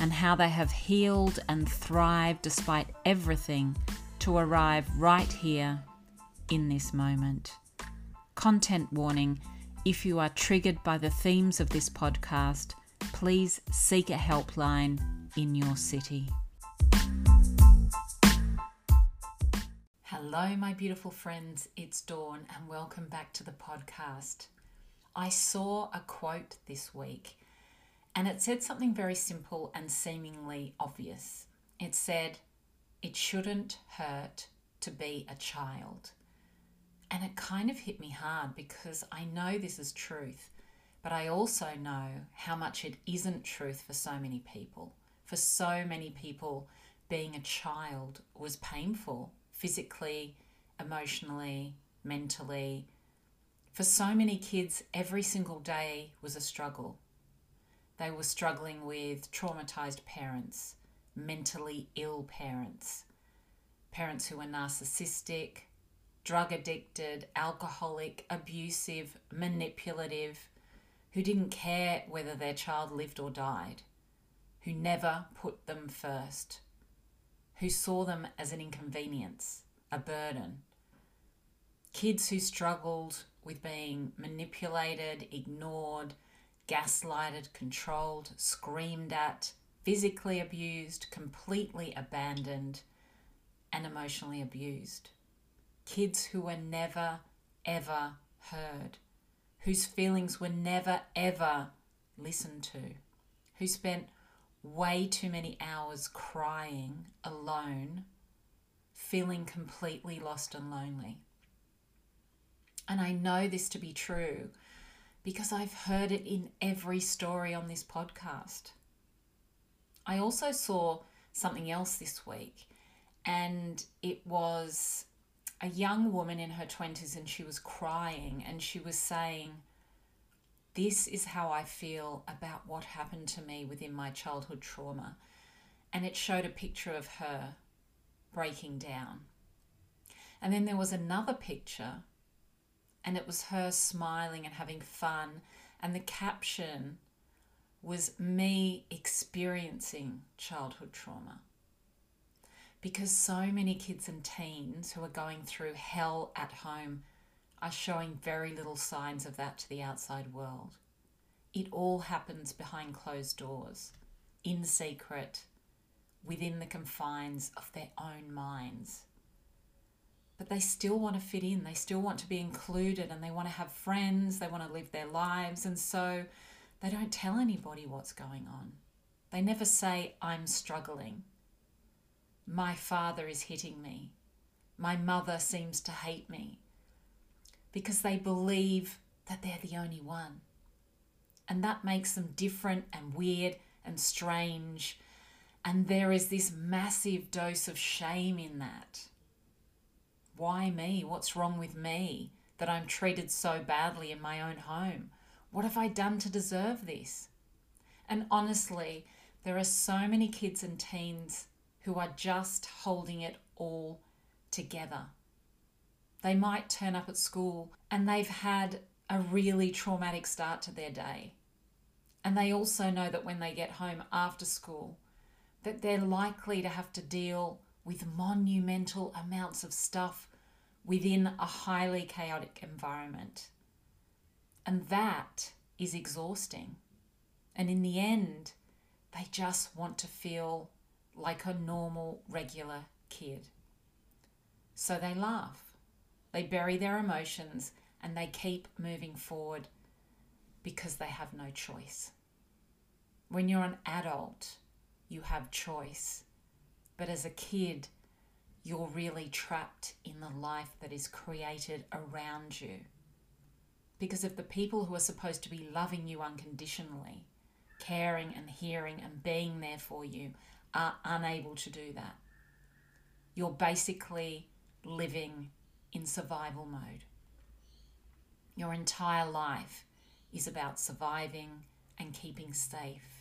and how they have healed and thrived despite everything to arrive right here in this moment. Content warning if you are triggered by the themes of this podcast, please seek a helpline in your city. Hello, my beautiful friends, it's Dawn, and welcome back to the podcast. I saw a quote this week and it said something very simple and seemingly obvious. It said, It shouldn't hurt to be a child. And it kind of hit me hard because I know this is truth, but I also know how much it isn't truth for so many people. For so many people, being a child was painful physically, emotionally, mentally. For so many kids, every single day was a struggle. They were struggling with traumatized parents, mentally ill parents, parents who were narcissistic, drug addicted, alcoholic, abusive, manipulative, who didn't care whether their child lived or died, who never put them first, who saw them as an inconvenience, a burden. Kids who struggled with being manipulated, ignored, gaslighted, controlled, screamed at, physically abused, completely abandoned, and emotionally abused. Kids who were never, ever heard, whose feelings were never, ever listened to, who spent way too many hours crying alone, feeling completely lost and lonely. And I know this to be true because I've heard it in every story on this podcast. I also saw something else this week, and it was a young woman in her 20s, and she was crying and she was saying, This is how I feel about what happened to me within my childhood trauma. And it showed a picture of her breaking down. And then there was another picture and it was her smiling and having fun. And the caption was me experiencing childhood trauma. Because so many kids and teens who are going through hell at home are showing very little signs of that to the outside world. It all happens behind closed doors, in secret, within the confines of their own minds but they still want to fit in. They still want to be included and they want to have friends. They want to live their lives. And so they don't tell anybody what's going on. They never say, I'm struggling. My father is hitting me. My mother seems to hate me. Because they believe that they're the only one. And that makes them different and weird and strange. And there is this massive dose of shame in that why me? What's wrong with me that I'm treated so badly in my own home? What have I done to deserve this? And honestly, there are so many kids and teens who are just holding it all together. They might turn up at school and they've had a really traumatic start to their day. And they also know that when they get home after school, that they're likely to have to deal with monumental amounts of stuff within a highly chaotic environment. And that is exhausting. And in the end, they just want to feel like a normal, regular kid. So they laugh. They bury their emotions and they keep moving forward because they have no choice. When you're an adult, you have choice. But as a kid, you're really trapped in the life that is created around you. Because if the people who are supposed to be loving you unconditionally, caring and hearing and being there for you, are unable to do that, you're basically living in survival mode. Your entire life is about surviving and keeping safe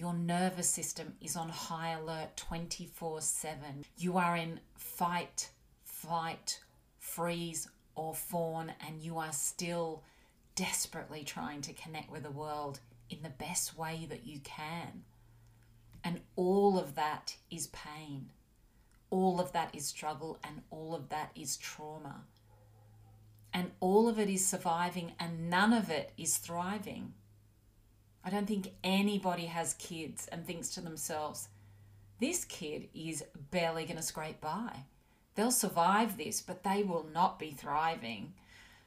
your nervous system is on high alert 24 7. You are in fight, flight, freeze, or fawn, and you are still desperately trying to connect with the world in the best way that you can. And all of that is pain. All of that is struggle, and all of that is trauma. And all of it is surviving, and none of it is thriving. I don't think anybody has kids and thinks to themselves, this kid is barely going to scrape by. They'll survive this, but they will not be thriving.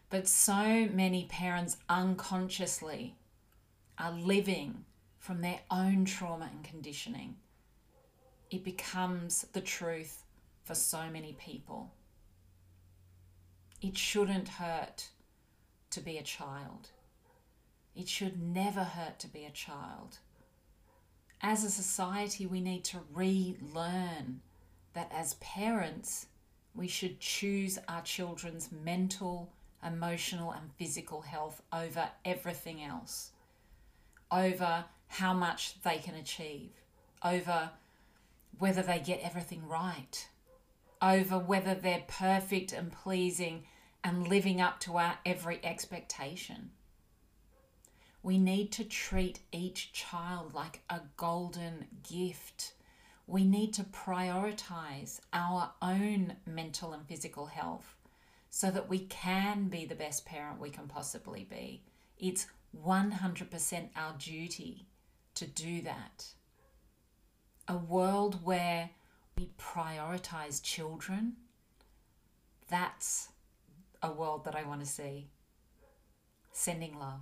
But so many parents unconsciously are living from their own trauma and conditioning. It becomes the truth for so many people. It shouldn't hurt to be a child. It should never hurt to be a child. As a society, we need to relearn that as parents, we should choose our children's mental, emotional, and physical health over everything else, over how much they can achieve, over whether they get everything right, over whether they're perfect and pleasing and living up to our every expectation. We need to treat each child like a golden gift. We need to prioritize our own mental and physical health so that we can be the best parent we can possibly be. It's 100% our duty to do that. A world where we prioritize children, that's a world that I want to see. Sending love.